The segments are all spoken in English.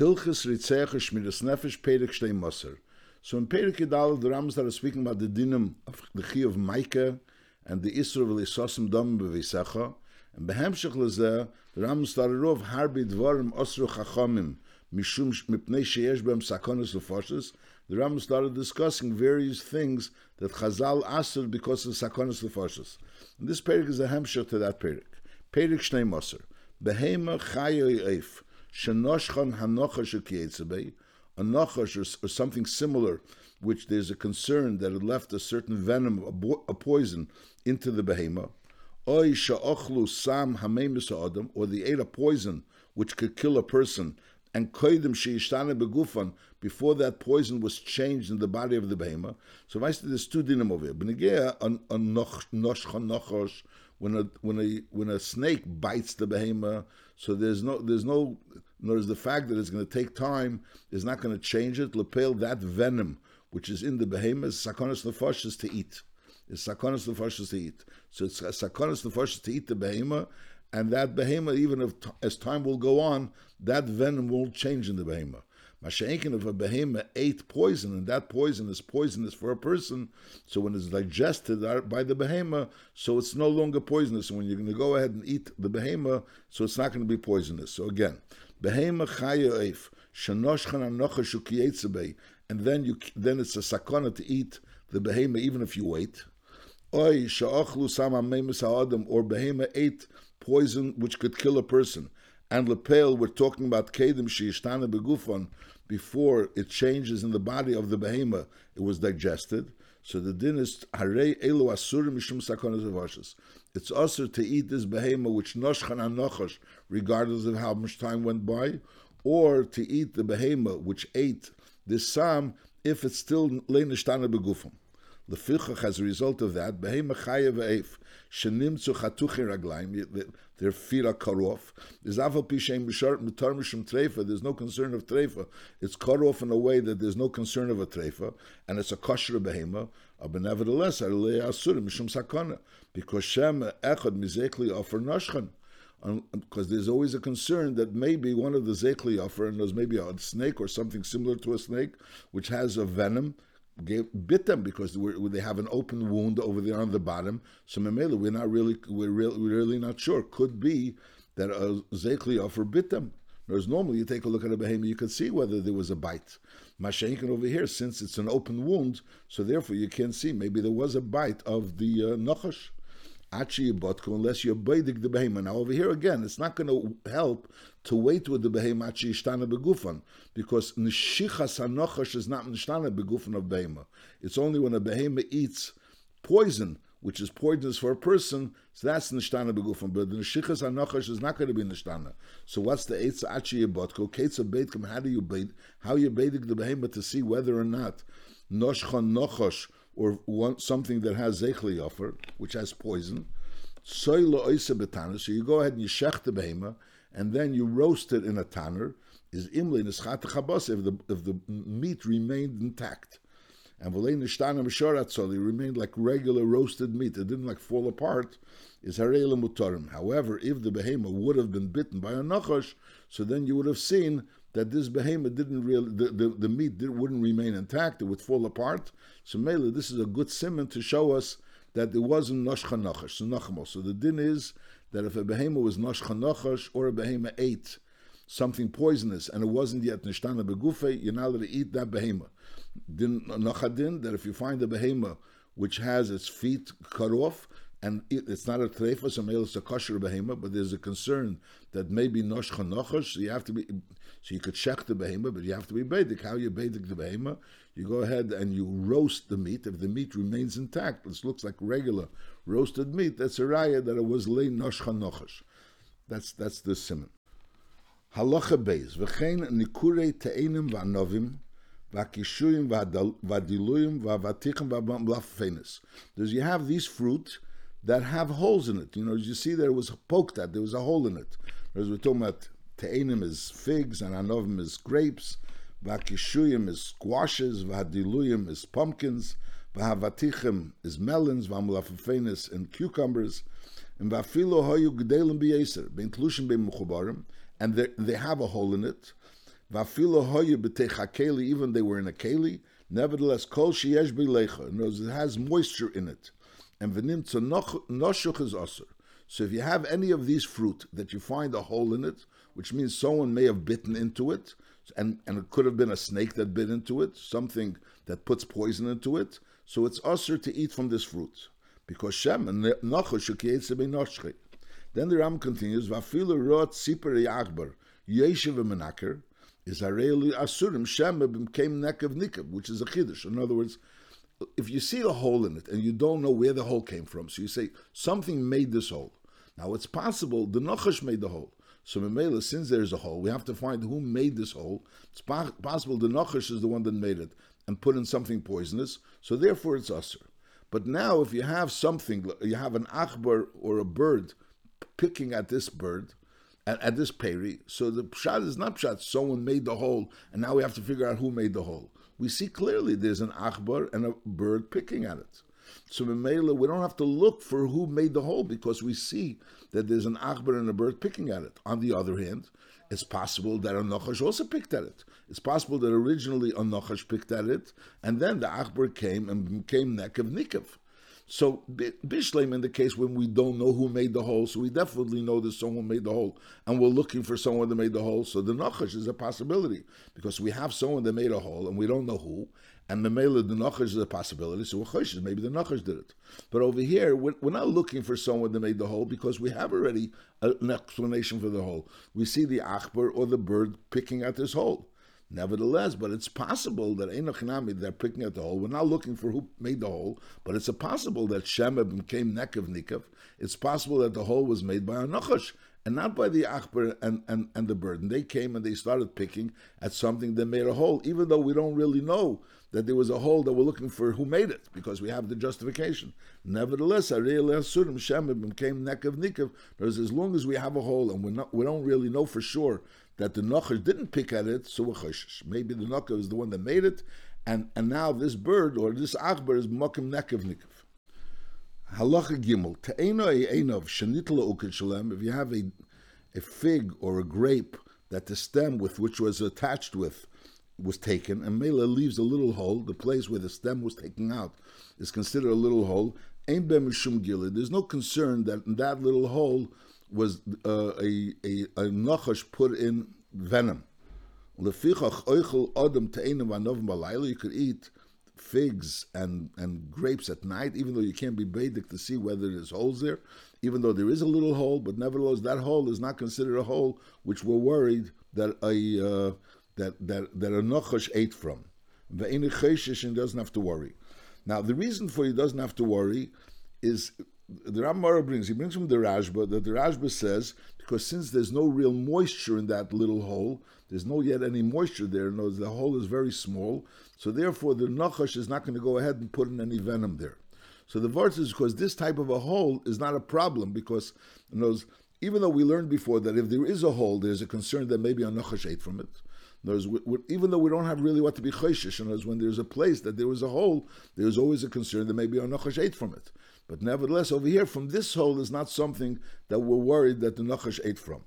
Hilchis Ritzech Shmiras Nefesh Perek Shtei Moser. So in Perek Yudal, the Rambam started speaking about the dinim of the Chi of Micah and the Isra of Elisosim Dom Bevisecha. And Behemshech Lezeh, the Rambam started off Harbi Dvarim Osru Chachamim Mishum Mipnei Sheyesh Bem Sakonis Lefoshes. The Rambam started discussing various things that Chazal asked because of Sakonis Lefoshes. And this Perek is a hemshech to that Perek. Perek Shnei Moser. Behema Chayoy Eif. Shenoshchan Hanochash Ukietzebei. A or, or something similar, which there's a concern that it left a certain venom, a, bo- a poison, into the behema. Oy sha'ochlu sam hamemis adam, or they ate a poison which could kill a person, and koidim sheishtana begufan, before that poison was changed in the body of the behema. So I said there's two dinim over here. Benegea a nosh when a when a when a snake bites the behema, so there's no there's no notice the fact that it's going to take time is not going to change it. Lepel that venom which is in the behema is sakonis nefashis to eat. It's sakonis nefashis to eat. So it's sakonis nefashis to eat the behema, and that behema, even if as time will go on, that venom won't change in the behema. Masha'inkin, if a behema ate poison, and that poison is poisonous for a person, so when it's digested by the behema, so it's no longer poisonous. And when you're going to go ahead and eat the behema, so it's not going to be poisonous. So again, and then you then it's a sakana to eat the behema even if you wait. Oy sama or behema ate poison which could kill a person. And lepel, we're talking about kedim sheishtana begufon, before it changes in the body of the behema, it was digested. So the din is harei elu asurim mishum sakonas avashas. It's also to eat this behema which noshchan anochash, regardless of how much time went by, or to eat the behema which ate this sam if it's still leinishtana begufon. The fichach, as a result of that, behema chayev eif shenim zu raglaim, their feet are cut off. There's aval pishem mishum treifa. There's no concern of treifa. It's cut off in a way that there's no concern of a treifa, and it's a kosher behema. But nevertheless, because shem echad mizekli offer nashchan. Because there's always a concern that maybe one of the zekli offer, and there's maybe a snake or something similar to a snake, which has a venom, gave, bit them because they have an open wound over there on the bottom. So Memela, we're not really, we're, real, we're really not sure. Could be that a zekli offer bit them. Whereas normally you take a look at a behemoth, you could see whether there was a bite. Mashenkin over here, since it's an open wound, so therefore you can't see. Maybe there was a bite of the uh, nachash. Achi unless you're baidik the behemoth. Now over here again, it's not going to help to wait with the behemoth achi ishtana begufan, because nishichas hanochash is not nishtana begufan of behemoth. It's only when a behemoth eats poison, which is poisonous for a person, so that's nishtana begufan. But the nishichas hanochash is not going to be nishtana. So what's the eitz achi yibotku? Kates beitkum, how do you bait? How you baidik the behemoth to see whether or not noshchan nochash or one, something that has zechli offer, which has poison. So you go ahead and you shech the behema, and then you roast it in a tanner. Is imlin is chabas if the if the meat remained intact, and so it remained like regular roasted meat. It didn't like fall apart. Is mutarim. However, if the behema would have been bitten by a nachash, so then you would have seen that this behemoth didn't really, the, the, the meat did, wouldn't remain intact, it would fall apart. So Mela, this is a good simon to show us that it wasn't noshcha nachash. So the din is that if a behemoth was noshcha nachash or a behemoth ate something poisonous and it wasn't yet nishtana begufe, you're not allowed to eat that behemoth. Din nachadin that if you find a behemoth which has its feet cut off, and it, it's not a treifa, so maybe it's a kosher behemoth, but there's a concern that maybe noshcha nachash, so you have to be, so you could check the behemoth, but you have to be basic. How you basic the behemoth? You go ahead and you roast the meat. If the meat remains intact, this looks like regular roasted meat. That's a raya that it was le noshcha nochash. That's that's the simon. Halacha beis v'chein nikure te'enim v'anovim v'akishuyim v'adiluyim v'avatichim v'amlafenis. Does you have these fruit that have holes in it? You know, you see there was poked at, there was a hole in it. As we're talking about Te'enim is figs, and Anovim is grapes, Vakishuyim is squashes, Vahadiluyim is pumpkins, Vahavatichim is melons, Vamulafafenis and cucumbers, and Vafilo Hoyu Gdelim B'Yeser, Ben Tlushim Ben Muchubarim, and they, have a hole in it, even they were in a keli. Nevertheless, kol sheyesh other words, it has moisture in it. And v'nim noshuch is osir. So if you have any of these fruit that you find a hole in it, which means someone may have bitten into it, and, and it could have been a snake that bit into it, something that puts poison into it, so it's usher to eat from this fruit. Because Shem and Noshche. Then the Ram continues, Vafilu rot siper yachbar, yeshiv menaker, is areli asurim Shem became neck of nikav, which is a chiddush. In other words, if you see a hole in it and you don't know where the hole came from, so you say something made this hole. Now it's possible the Nachash made the hole. So Memela, since there's a hole, we have to find who made this hole. It's possible the Nachash is the one that made it and put in something poisonous, so therefore it's usher. But now, if you have something, you have an achbar or a bird picking at this bird, at, at this peri, so the pshat is not pshat, someone made the hole, and now we have to figure out who made the hole. We see clearly there's an achbar and a bird picking at it. So Memela, we don't have to look for who made the hole because we see that there's an achbar and a bird picking at it. On the other hand, it's possible that a Nachash also picked at it. It's possible that originally a Nachash picked at it, and then the achbar came and became Nekav Nikav. So Bishleim in the case when we don't know who made the hole, so we definitely know that someone made the hole, and we're looking for someone that made the hole. So the Nachash is a possibility because we have someone that made a hole and we don't know who, and the Mela the Nachash is a possibility. So we're maybe the Nachash did it. But over here, we're, we're, not looking for someone that made the hole because we have already an explanation for the hole. We see the Achbar or the bird picking at this hole. Nevertheless, but it's possible that Enochinami, they're picking at the hole. We're not looking for who made the hole, but it's possible that Shema became Nekav Nikav. It's possible that the hole was made by a Nachash and not by the Achbar and, and, and the bird. And they came and they started picking at something that made a hole, even though we don't really know that there was a hole that we're looking for who made it, because we have the justification. Nevertheless, Shem became Nikav. Because as long as we have a hole and we're not, we don't really know for sure that the Nachash didn't pick at it, so. Maybe the Nachash is the one that made it, and, and now this bird or this Achbar is Mokim Nekav Nikav. Halacha Gimel, Te'eno Einov, Shanitla Ukid Shalem, if you have a, a fig or a grape that the stem with which was attached with was taken, and Mela leaves a little hole, the place where the stem was taken out is considered a little hole, There's no concern that in that little hole was uh, a, a, a nachash put in venom. You could eat figs and, and grapes at night, even though you can't be basic to see whether there's holes there, even though there is a little hole, but nevertheless that hole is not considered a hole which we're worried that a uh, that that that a nachash ate from. The doesn't have to worry. Now the reason for he doesn't have to worry is the Ramara brings, he brings from the Rashba that the Rashba says, because since there's no real moisture in that little hole, there's no yet any moisture there, no, the hole is very small, so therefore the Nachash is not going to go ahead and put in any venom there. So the verse is because this type of a hole is not a problem, because you know, even though we learned before that if there is a hole, there's a concern that maybe a Nachash ate from it. Words, even though we don't have really what to be chayshish, and when there's a place that there was a hole, there's always a concern that maybe a nachash ate from it. But nevertheless, over here, from this hole is not something that we're worried that the Nachash ate from.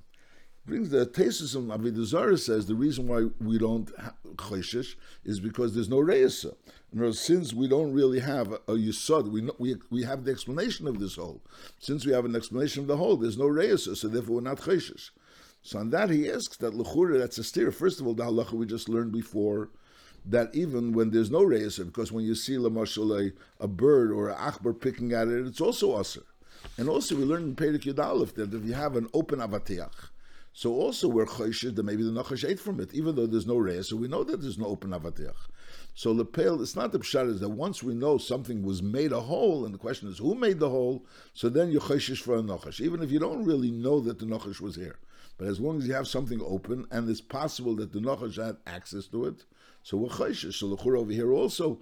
Brings the Tesis of Avodah Zarah says the reason why we don't chayshish is because there's no reisa. And since we don't really have a, a yisod, we, we we have the explanation of this hole. Since we have an explanation of the hole, there's no reisa, so therefore we're not chayshish. So on that he asks that lechura that's a steer. First of all, the halacha we just learned before that even when there's no reisa, because when you see lamashal a, a bird or an achbar picking at it, it's also aser. And also we learned in Perek Yud that if you have an open avatiach, so also we're choished that maybe the nachash ate from it, even though there's no reisa, so we know that there's no open avatiach. So the pale, it's not the pshat is that once we know something was made a hole, and the question is who made the hole, so then you're choishish for a nachash, even if you don't really know that the nachash was here. But as long as you have something open, and it's possible that the nachash had access to it, so we're chayshish. So l'chura over here also,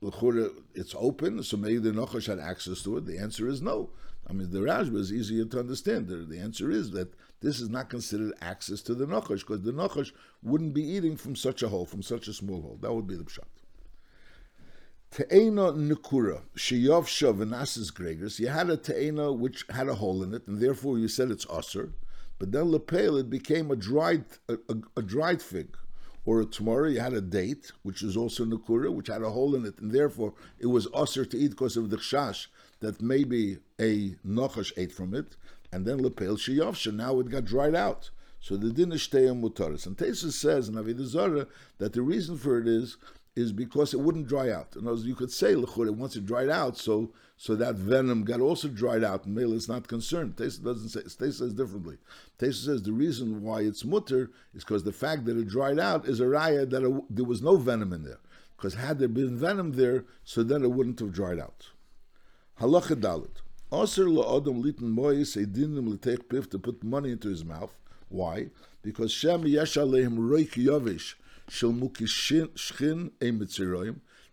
l'chura it's open. So maybe the nachash had access to it. The answer is no. I mean, the Rashba is easier to understand. The, the, answer is that this is not considered access to the nachash because the nachash wouldn't be eating from such a hole, from such a small hole. That would be the pshat. Te'ena Nikura, Sheyov Shav Gregors, you had a Te'ena which had a hole in it, and therefore you said it's Aser, but then Lepel, it became a dried, a, a, a dried fig or tomorrow you had a date, which is also Nakura, which had a hole in it, and therefore it was usher to eat because of the chash that maybe a Nachash ate from it, and then Lepel Shiyavsha, now it got dried out. So the din is mutaris. And Tesis says in Avodah Zarah that the reason for it is is because it wouldn't dry out. In other words, you could say lechura once it dried out, so so that venom got also dried out, and is not concerned. Tesis doesn't say. Tesis says differently. Tesis says the reason why it's mutter is because the fact that it dried out is a raya that it, there was no venom in there. Because had there been venom there, so then it wouldn't have dried out. Halacha dalit. Aser la'adam litin moyis edinim l'teich pif to put money into his mouth. Why? Because Shem yesh aleim roik yavish shchin.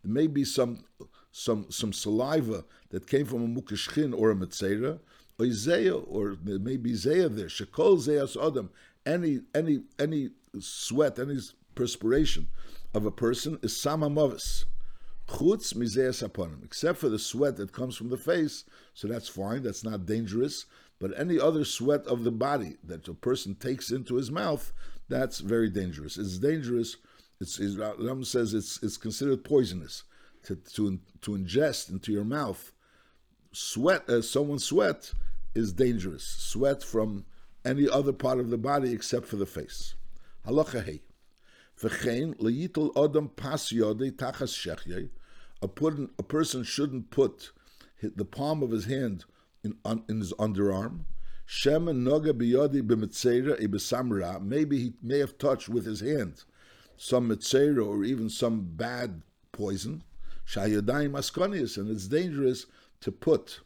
There may be some some some saliva that came from a mukishchin or a mitzera, or zeya, or there may be zeya there. Shekol zeyas adam. Any any any sweat, any perspiration of a person is samamavis. Chutz mizeas aponim, except for the sweat that comes from the face, so that's fine, that's not dangerous. But any other sweat of the body that a person takes into his mouth, that's very dangerous. It's dangerous. It's, it's Ram says it's it's considered poisonous to to to ingest into your mouth. Sweat, uh, someone's sweat is dangerous. Sweat from any other part of the body except for the face. Halacha hey. V'chein pas a person shouldn't put the palm of his hand in, on, in his underarm. Shema noga biyodi b'mitzera ibesamra. Maybe he may have touched with his hand some mitzera or even some bad poison. Shayadayim askonius, and it's dangerous to put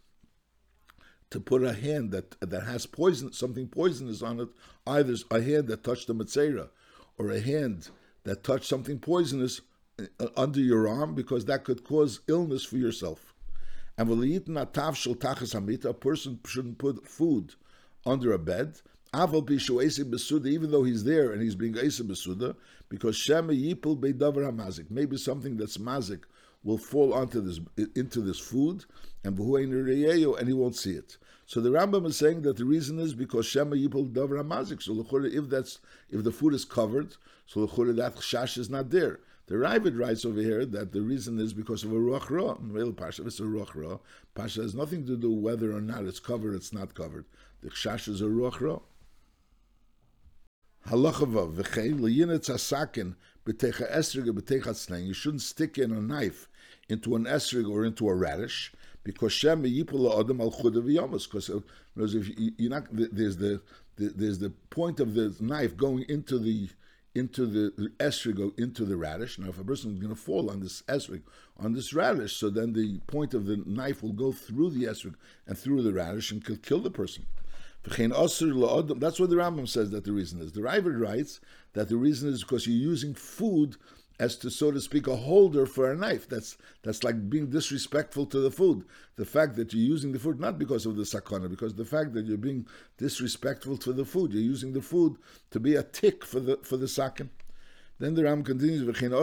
to put a hand that that has poison, something poisonous on it, either a hand that touched the mitzera or a hand that touched something poisonous uh, under your arm because that could cause illness for yourself. And a person shouldn't put food under a bed, even though he's there and he's being Esa Besuda, because Shema Yipul Beidavar Hamazik, maybe something that's mazik will fall onto this into this food, and and he won't see it. So the Rambam is saying that the reason is because Shema Yipul Davar Hamazik. So if that's if the food is covered, so that shash is not there. The Ravid writes over here that the reason is because of a ruach ra. Real pasha, it's a ruach ra. Pasha has nothing to do whether or not it's covered, it's not covered. The chash is a ruach ra. Halachava v'chein liyinetz hasakin b'techa esrig b'techa tznein. You shouldn't stick in a knife into an esrig or into a radish because shem yipula adam al chudav Because are not there's the, the there's the point of the knife going into the into the, the esrig, into the radish. Now, if a person is going to fall on this esrig, on this radish, so then the point of the knife will go through the esrig and through the radish and could kill the person. That's what the Rambam says that the reason is. The Ravid writes that the reason is because you're using food as to, so to speak, a holder for a knife. That's that's like being disrespectful to the food. The fact that you're using the food not because of the sakana, because the fact that you're being disrespectful to the food. You're using the food to be a tick for the for the sakin. Then the Ram continues, You're not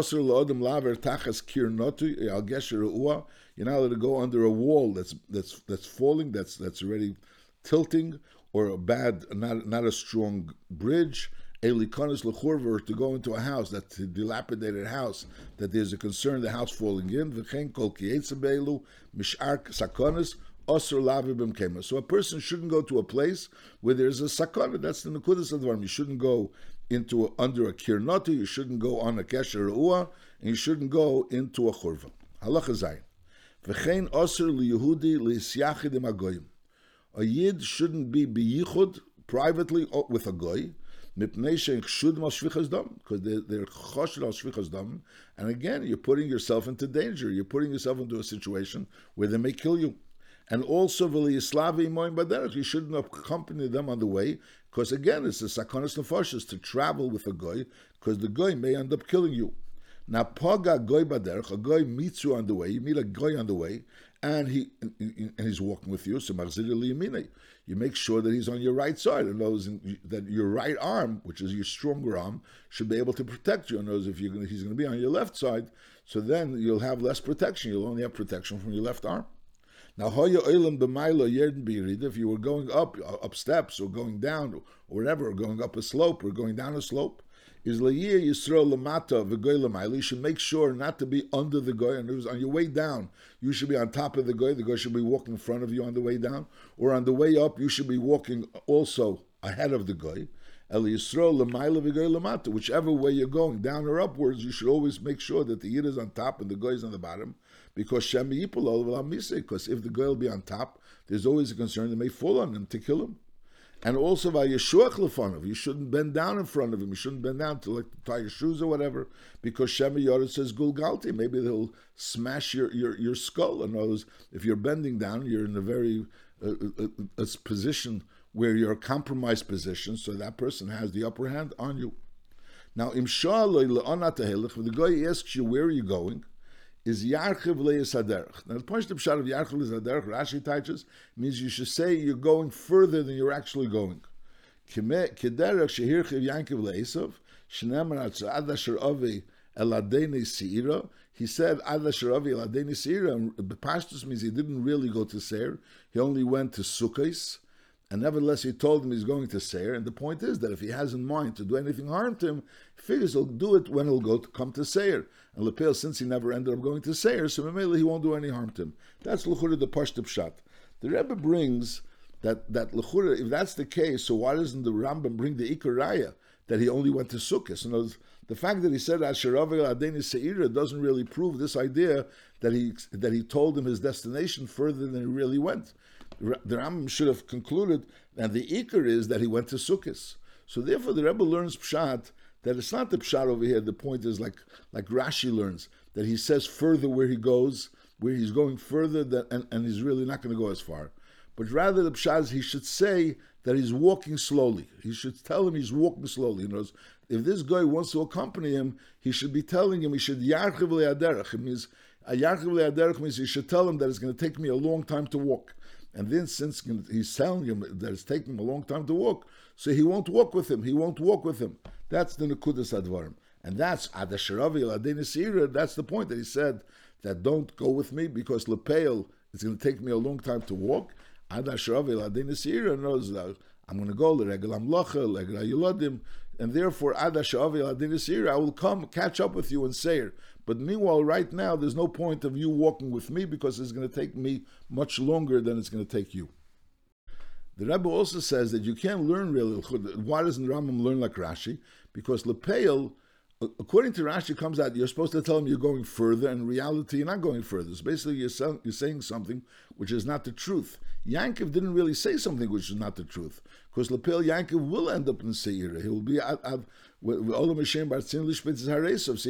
allowed to go under a wall that's that's that's falling, that's that's already tilting, or a bad, not not a strong bridge Elikonis lechurver to go into a house that's a dilapidated house that there's a concern the house falling in. V'chein kol kiyetzebelu mishar sakonis osur lavi b'mkema. So a person shouldn't go to a place where there's a sakona. That's the nekudas the You shouldn't go into a, under a kirnoti. You shouldn't go on a kesher uah, and you shouldn't go into a churva. Halacha zayin. V'chein osur liyehudi liyisyachid im A yid shouldn't be biyichud privately with a goy because they're, they're dam. And again, you're putting yourself into danger. You're putting yourself into a situation where they may kill you. And also, you shouldn't accompany them on the way, because again, it's a sakonis nefashis to travel with a goy, because the goy may end up killing you. Now, paga goy baderch, a goy meets you on the way. You meet a goy on the way, and he and he's walking with you. So you make sure that he's on your right side and knows that your right arm, which is your stronger arm, should be able to protect you. And knows if you're to, he's going to be on your left side, so then you'll have less protection. You'll only have protection from your left arm. Now, if you were going up uh, up steps or going down or whatever, or going up a slope or going down a slope, is Layir Yisrael Lamata V'goy Lamayla. You should make sure not to be under the goy. And on your way down, you should be on top of the goy. The goy should be walking in front of you on the way down. Or on the way up, you should be walking also ahead of the goy. El Yisrael Lamayla V'goy Lamata. Whichever way you're going, down or upwards, you should always make sure that the Yid is on top and the goy is on the bottom. Because Shem Yipol Because if the goy will be on top, there's always a concern that may fall on him to kill him. And also by Yeshuach lefanov, you shouldn't bend down in front of him. You shouldn't bend down to like tie your shoes or whatever, because Shema Yored says Gulgalti. Maybe they'll smash your, your, your skull. Other words, if you're bending down, you're in a very uh, a, uh, a, uh, position where you're a compromised position, so that person has the upper hand on you. Now, imshallah when the guy asks you where are you going, is Yarchiv Leis Haderech. Now, the point of the of Yarchiv Leis Haderech, Rashi teaches, means you should say you're going further than you're actually going. Kederech Shehirchiv Yankiv Leisov, Shnemer Atzad Avi Eladeni Seira. He said Ad Asher Avi Eladeni Seira, and Bepashtus means he didn't really go to Seir, he only went to Sukkos, and nevertheless, he told him he's going to Seir. And the point is that if he has in mind to do anything harm to him, he figures he'll do it when he'll go to come to Seir. And Lepel, since he never ended up going to Seir, so maybe he won't do any harm to him. That's Lechura the Pashtub Shat. The Rebbe brings that that Lechura, if that's the case, so why doesn't the Rambam bring the Ikaraya that he only went to Sukkot? Other the fact that he said Asheravel Adeni Seira doesn't really prove this idea that he that he told him his destination further than he really went the Rambam should have concluded that the Iker is that he went to Sukkot. So therefore, the Rebbe learns Pshat that it's not the Pshat over here. The point is like like Rashi learns that he says further where he goes, where he's going further, than, and, and he's really not going to go as far. But rather, the Pshat is he should say that he's walking slowly. He should tell him he's walking slowly. You know, if this guy wants to accompany him, he should be telling him he should yarchiv le'aderech. It means a yarchiv le'aderech means he should tell him that it's going to take me a long time to walk. And then since he's telling him that it's taking him a long time to walk, so he won't walk with him. He won't walk with him. That's the Nekudas Advarim. And that's Adasharavi Ladin That's the point that he said that don't go with me because Lepeil is going to take me a long time to walk. Adasharavi Ladin knows that I'm going to go Leregel Amlocha, Leregel Yuladim, and therefore Adasharavi Ladin I will come catch up with you and Seir. But meanwhile, right now, there's no point of you walking with me because it's going to take me much longer than it's going to take you. The Rebbe also says that you can't learn really. Why doesn't Rambam learn like Rashi? Because Lepeil, according to Rashi, comes out you're supposed to tell him you're going further. In reality, you're not going further. So basically, you're, you're saying something which is not the truth. Yankov didn't really say something which is not the truth. Because Lepeil Yankov will end up in Seir. He will be at, at, so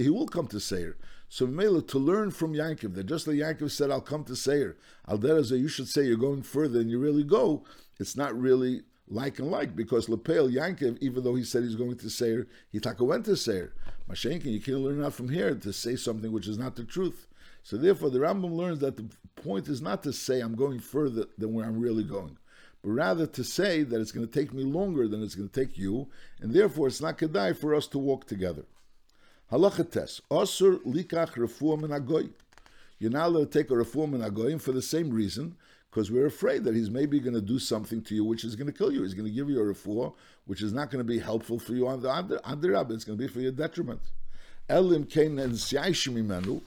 he will come to Seir. So Mela, to learn from Yankov, that just like Yankov said, I'll come to Seir, Al you should say you're going further than you really go, it's not really like and like, because Lepel Yankov, even though he said he's going to Seir, he taka went to Seir. Mashenkin, you can't learn out from here to say something which is not the truth. So therefore, the Rambam learns that the point is not to say I'm going further than where I'm really going but rather to say that it's going to take me longer than it's going to take you, and therefore it's not kedai for us to walk together. Halacha tes, osur likach refuah agoy. You're not allowed to take a refuah min for the same reason, because we're afraid that he's maybe going to do something to you which is going to kill you. He's going to give you a refuah which is not going to be helpful for you on the under It's going to be for your detriment. Elim kein menu.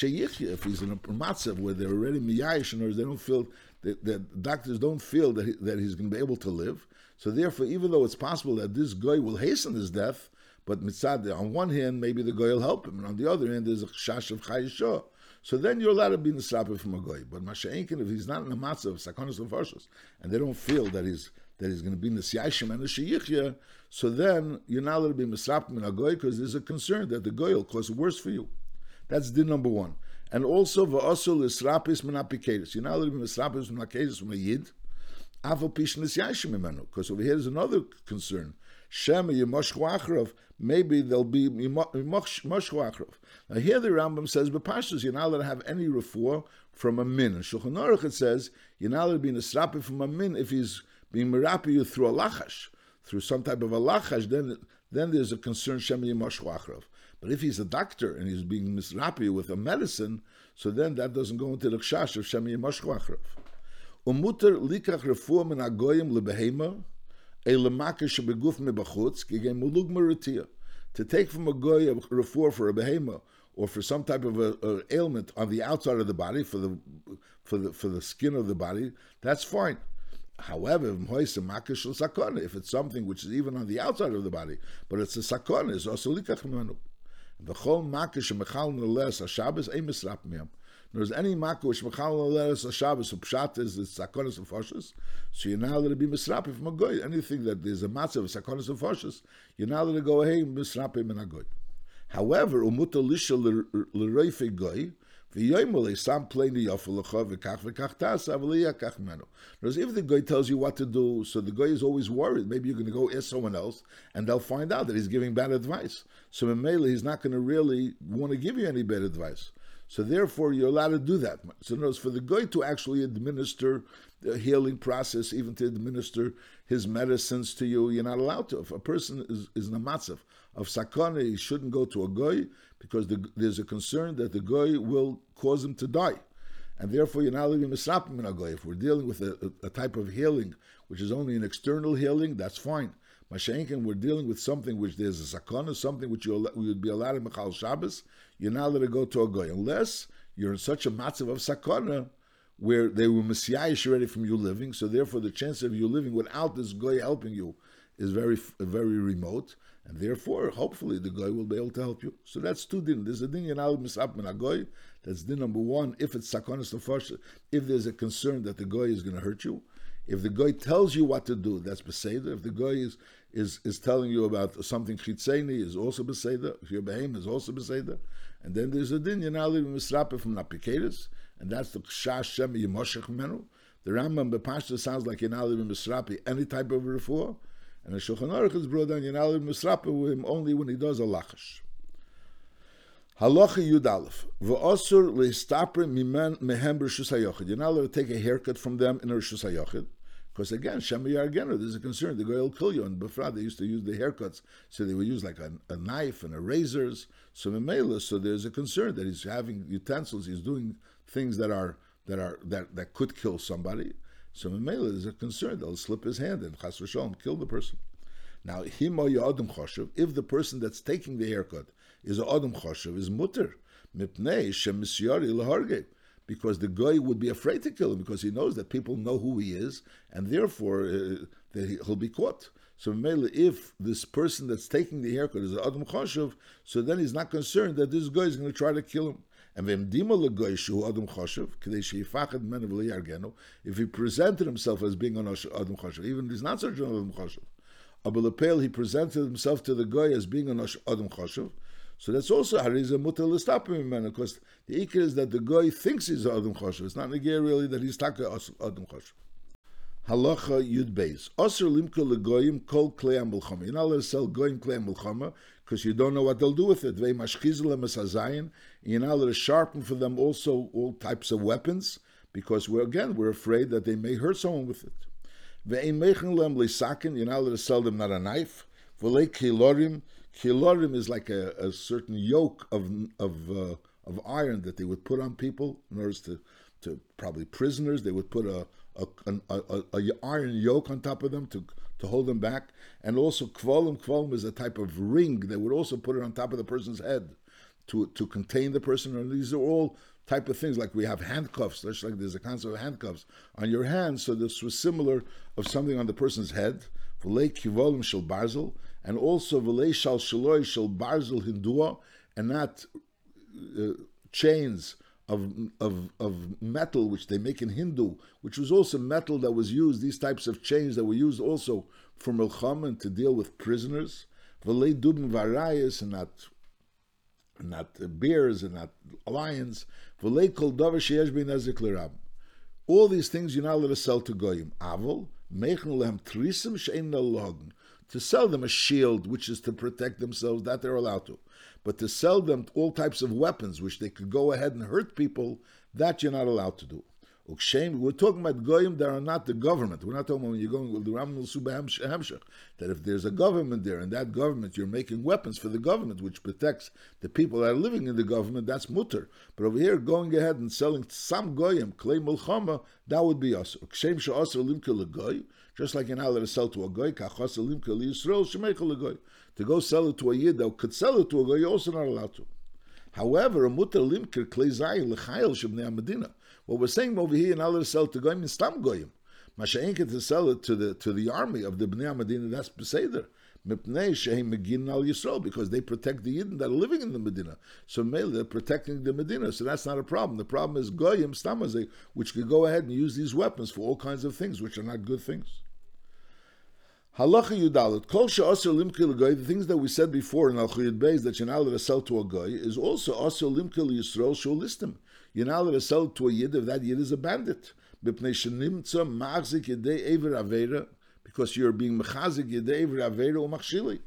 If he's in a matzav where they're already miyayish, or they don't feel the, the doctors don't feel that, he, that he's going to be able to live. So therefore, even though it's possible that this guy will hasten his death, but mitzad, on one hand, maybe the guy will help him, and on the other hand, there's a shash of chayishah. So then you're allowed to be nisrapim from a goy. But masha'inkin, if he's not in a matzah of sakonis and and they don't feel that he's that he's going to be nisyashim and a sheyichya, so then you're not allowed to be misrapim from a goy because there's a concern that the goy will cause worse for you. That's din number one. And also va'asul israpis menapiketis. You're not allowed to be misrapis menapiketis from a yid. Because over here is another concern. Shema yemoshchu Maybe there'll be yemoshchu Now here the Rambam says, but pashtus, you're not allowed to have any refuah from a min. In Shulchan Aruch it says, you're not allowed to be nisrapi from a min if he's being merapi you through a lachash, through some type of a lachash, then then there's a concern Shema yemoshchu but if he's a doctor and he's being misrapi with a medicine, so then that doesn't go into the chash of Shemi Mashkwachrav. Umuter likach refuah min agoyim lebehema, a lemaka shebeguf mulug meritia. To take from a goy a refor for a behema or for some type of a, a, ailment on the outside of the body for the for the for the skin of the body, that's fine. However, if it's something which is even on the outside of the body, but it's a sakon, it's also likach menu. The whole makish mechal neles a Shabbos a misrap miyam. There's any makkah which mechal neles a Shabbos a pshat is the sakonis of foshes, so you're not allowed to be misrap if magoy. Anything that there's a matzah of sakonis of foshes, you're not allowed to go hey misrap him in a goy. However, umuta lisha l'reife goy, some plainly Whereas if the goy tells you what to do, so the goy is always worried. Maybe you're going to go ask someone else, and they'll find out that he's giving bad advice. So in Mele, he's not going to really want to give you any bad advice. So therefore, you're allowed to do that. So notice for the guy to actually administer the healing process, even to administer his medicines to you, you're not allowed to. If a person is, is in a matzav of sakana, he shouldn't go to a guy because the, there's a concern that the guy will cause him to die. And therefore, you're not leaving misrapim in a guy. If we're dealing with a, a, a, type of healing which is only an external healing, that's fine. Mashenkin, we're dealing with something which there's a sakana, something which you would be allowed in Mechal Shabbos, you're not allowed to go to a guy. Unless you're in such a matzav of sakana where they were messiahish already from you living, so therefore the chance of you living without this guy helping you is very very remote, and therefore hopefully the guy will be able to help you. So that's two din. There's a din yanal misap min goy. That's din number one. If it's sakonis nefesh, if there's a concern that the guy is going to hurt you, if the guy tells you what to do, that's beseder. If the guy is is is telling you about something chitzeni, is also beseder. If your behem is also beseder. And then there's a din yanal misrape from napikatus and that's the Kshash Shem Yemoshech Menu. The Rambam Bepashta sounds like you're now Yenali Misrapi, any type of refuah, and the Shulchan Aruch is brought down Yenali Misrapi with him only when he does a lachash. Halacha Yud Aleph. V'osur leistapre mimen mehem b'rishus hayochid. You're not allowed to take a haircut from them in a rishus hayochid. Because again, Shem Yargenu, there's a concern. The will kill you. And they used to use the haircuts, so they would use like a, a knife and a razors. So Memela, so there's a concern that he's having utensils, he's doing things that are that are that, that could kill somebody. So Memela is a concern they'll slip his hand and Chas v'shalom kill the person. Now himo adam choshev, if the person that's taking the haircut is a adam choshev, is mutter mipnei shemisyari leharge, because the guy would be afraid to kill him because he knows that people know who he is and therefore uh, that he'll be caught. So if this person that's taking the haircut is Adam Choshev, so then he's not concerned that this guy is going to try to kill him. And if he presented himself as being an Adam Choshev, even if he's not such an Adam Choshev, Abulapel, he presented himself to the guy as being an Adam Choshev, so that's also Hariza Mutal Listapim because the Ikr is that the guy thinks he's Adam Choshev. It's not Nagir really that he's Taka Adam Choshev. Halacha Yud Beis. Osir limka legoyim kol klei amulchama. You're not allowed to sell goyim klei amulchama because you don't know what they'll do with it. Vei mashchizle mesazayin. You're not allowed to sharpen for them also all types of weapons because we're again we're afraid that they may hurt someone with it. Vei mechen lem. You're not allowed to sell them not a knife. V'lei kilorim. Kilorim is like a, a certain yoke of of uh, of iron that they would put on people in order to to probably prisoners. They would put a a, a, a, iron yoke on top of them to to hold them back, and also kvalim. Kvalim is a type of ring. They would also put it on top of the person's head to to contain the person. And these are all type of things like we have handcuffs. Just like there's a concept of handcuffs on your hands. So this was similar of something on the person's head. V'lei kivolim shel barzel, and also v'lei shal shaloi shel barzel hindua, and not uh, chains of, of, of metal which they make in Hindu, which was also metal that was used, these types of chains that were used also for Milcham to deal with prisoners. V'lei dubim varayas and not not bears and not lions. V'lei kol davar sheyesh All these things you're not allowed to sell to goyim. Avol meichen lehem trisim she'en To sell them a shield, which is to protect themselves, that they're allowed to. But to sell them all types of weapons, which they could go ahead and hurt people, that you're not allowed to do. We're talking about goyim that are not the government. We're not talking about when you're going with the Ramnul Subah that if there's a government there and that government you're making weapons for the government which protects the people that are living in the government, that's mutter. But over here, going ahead and selling some goyim, clay mulchama, that would be us. Just like you're not allowed to sell to a goy. To go sell it to a yid that could sell it to a goy, you're also not allowed to. However, a mutter limker klei zayin l'chayel shebnei medina. What we're saying over here, you're not allowed to sell to goyim in stam goyim. Masha'inka to sell it to the to the army of the Bnei Medina, that's Beseder. Mipnei shehem megin al Yisrael, because they protect the Yidden that are living in the Medina. So mele, they're protecting the Medina, so that's not a problem. The problem is goyim stamazeh, which could go ahead and use these weapons for all kinds of things, which are not good things. Halacha Yudalit, Kol She'asr Limke L'goy, the things that we said before in Al Chayid Beis, that you're not allowed to sell to a goy, is also Asr Limke L'Yisrael Shul Listim. You're not allowed to sell to a Yid if that Yid is a bandit. B'pnei Shenimtza Machzik Yedei Ever Avera, because you're being Mechazik Yedei Ever Avera or Machshili.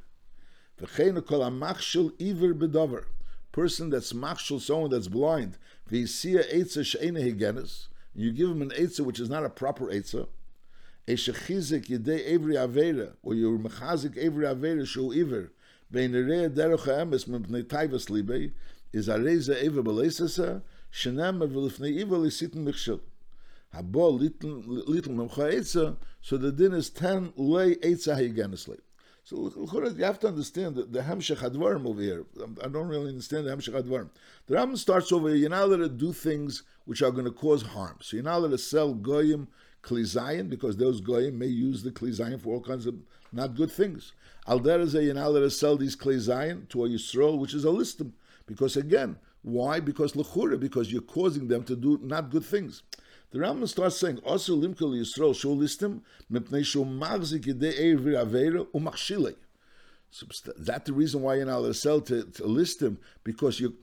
V'chein Kol HaMachshil Iver Bedover. Person that's Machshil, someone that's blind, V'yisiya Eitza She'ena Higenes, you give him an Eitza which is not a proper Eitza, Eshechizik Yedei Every Avera, or you're Mechazik Every Avera Shu Iver, V'yinerei Derech HaEmes Mepnei Taivas Libei, is Areza Ever Beleisasa, Shenem V'lifnei Iver Lisitin Michshil. Habo little Memcha Eitza, so the din is 10 lay Eitza Higenesli. So you have to understand the, the Hemshech Advarim over here. I don't really understand the Hemshech Advarim. The Rambam starts over you're not allowed to do things which are going to cause harm. So you're not allowed to sell Goyim Klizayin, because those Goyim may use the Klizayin for all kinds of not good things. Al not allowed to sell these Klizayin to a Yisrael, which is a listim. Because again, why? Because Lechura, because you're causing them to do not good things. The Rambam starts saying, "Also limkel Yisrael shul listim mipnei shul magzik yedei eivir avera umachshilei." So that the reason why you're not allowed to sell to, to list him? Because you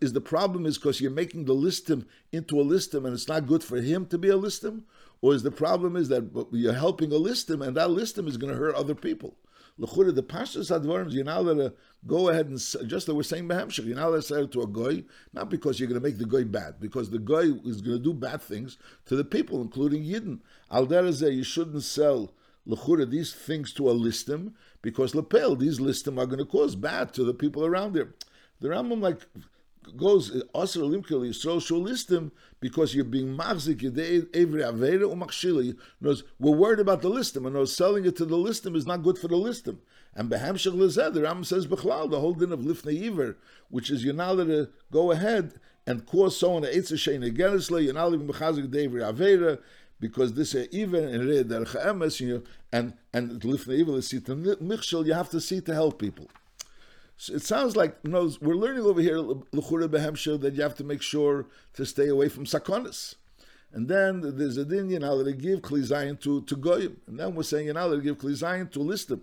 is the problem is because you're making the listim into a listim and it's not good for him to be a listim, or is the problem is that you're helping a listim and that listim is going to hurt other people? L'chura, the pashtus advarms, you're not allowed to go ahead and just like we're saying behemshich, you're not allowed to sell it to a goy, not because you're going to make the goy bad, because the goy is going to do bad things to the people, including Yidden. Al you shouldn't sell l'chura these things to a listim because lepel these listim are going to cause bad to the people around there. The Rambam like goes also limkel Yisrael shul listim because you're being machzik every avera umachshili. Knows we're worried about the listim, and selling it to the listim is not good for the listim. And behamshach lezeh, the Ram says bechlal the whole din of lifnei iver, which is you're not allowed to go ahead and cause someone to etzah shein agenesle. You're not living bechazik every avera because this is even in red emes, and and lifnei iver is see to michshel. You have to see to help people. So it sounds like you know, we're learning over here l'chura behemshel that you have to make sure to stay away from sakonis. And then there's a din you know that they give klizayin to to goyim, and then we're saying you know that give klizayin to listim,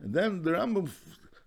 and then the Rambam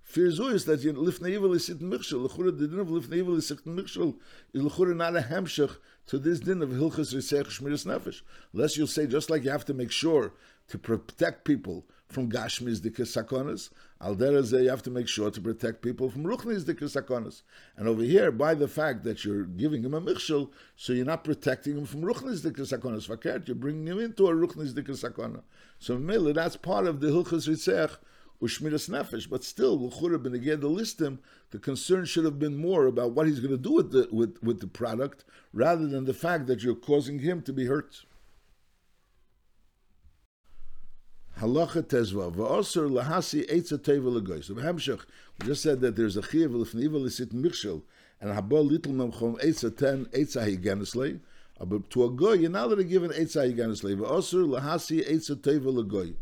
fears is that you lifnei evil is sit l'chura the din of lifnei evil is sit michshel is l'chura not a hemshech to this din of hilchas risech shmiras nefesh. Unless you'll say just like you have to make sure to protect people from Gashmi's Dikis Al Derazeh, you have to make sure to protect people from Ruchni's Dikis And over here, by the fact that you're giving him a Michshel, so you're not protecting him from Ruchni's Dikis Sakonas. Fakert, you're bringing him into a Ruchni's Dikis So, Mele, that's part of the Hilchas Ritzech. Ushmiras nefesh, but still, l'chura beneged the listim, the concern should have been more about what he's going to do with the with, with the product, rather than the fact that you're causing him to be hurt. Halacha tezva va'osur lahasi eitza teva legoy. So b'hamshach, we just said that there's a chiyav l'fniva l'sit michshel, and haba little memchom eitza ten eitza higaneslei, uh, but to a goy, you're not allowed to give an eitza higaneslei. Va'osur lahasi eitza teva legoy.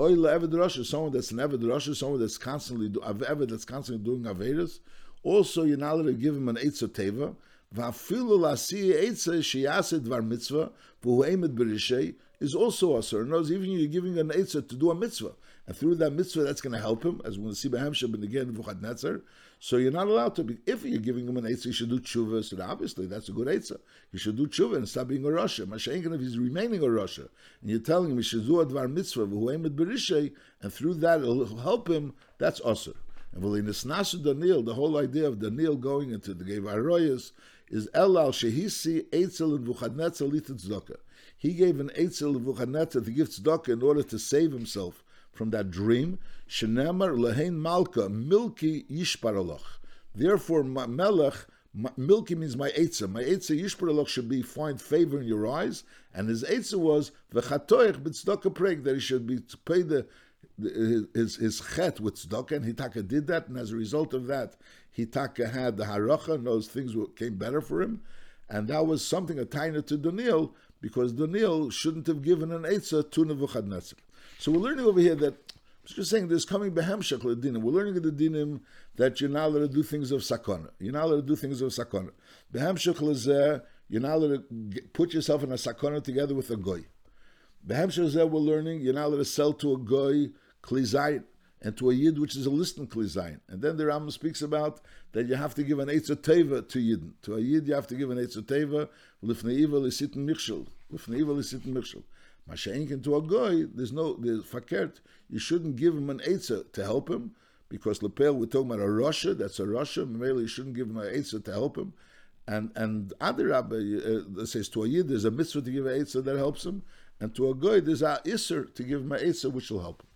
Oy la'eved rasha, someone that's an eved rasha, someone that's constantly, do, eved that's constantly doing avedas, also you're not allowed to give him an eitza teva, Va'afilu lasi eitza sheyase dvar mitzvah, v'hu emet berishei, is also asur. Words, even you're giving an Eitzah to do a mitzvah, and through that mitzvah, that's going to help him, as we'll see by Hamshab and again Nebuchadnezzar. So you're not allowed to be. If you're giving him an Eitzah, you should do tshuva. So obviously, that's a good Eitzah. You should do tshuva and stop being a Rasha. Mashenkin, if he's remaining a Rasha, and you're telling him he should do a dvar mitzvah, and through that it'll help him, that's asur. And Nasu Daniel, the whole idea of Daniel going into the Geva Aroyas is Elal Shehisi Eitzel and Vuchadnetzah Litzedaka. He gave an Eitzel Vuchanetza to give tzedakah in order to save himself from that dream. Shenemar lehein malka milki yishparaloch. Therefore, Melech my, milky means my Eitzah. My Eitzah Yishparalach should be find favor in your eyes. And his Eitzah was v'chatoich b'tzedakah preg that he should be to pay the, his his chet with tzedakah. And Hitaka did that, and as a result of that, Hitaka had the haracha, and those things came better for him. And that was something a to Daniel because Daniel shouldn't have given an Eitzah to Nebuchadnezzar. So we're learning over here that I'm just saying there's coming behemshach dinim. We're learning the dinim that you're not allowed to do things of sakana. You're not allowed to do things of sakana. Behemshach lezeh, you're not allowed to put yourself in a sakana together with a goy. Behemshach lezeh, we're learning you're not allowed to sell to a goy klizayin and to a yid which is a listing klizayin. And then the Rambam speaks about that you have to give an eitzah teva to yid. To a yid you have to give an eitzah teva lifneiva lisitin michshel. Lifneiva lisitin michshel. Masha'inkin to a goy, there's no, there's fakert, you shouldn't give him an Eitzah to help him, because Lepel, we're talking about a rasha, that's a rasha, maybe you shouldn't give him an Eitzah to help him. And and other Rabbi uh, says to a Yid, there's a mitzvah to give an Eitzah that helps him, and to a goy, there's a Isser to give him an Eitzah which will help him.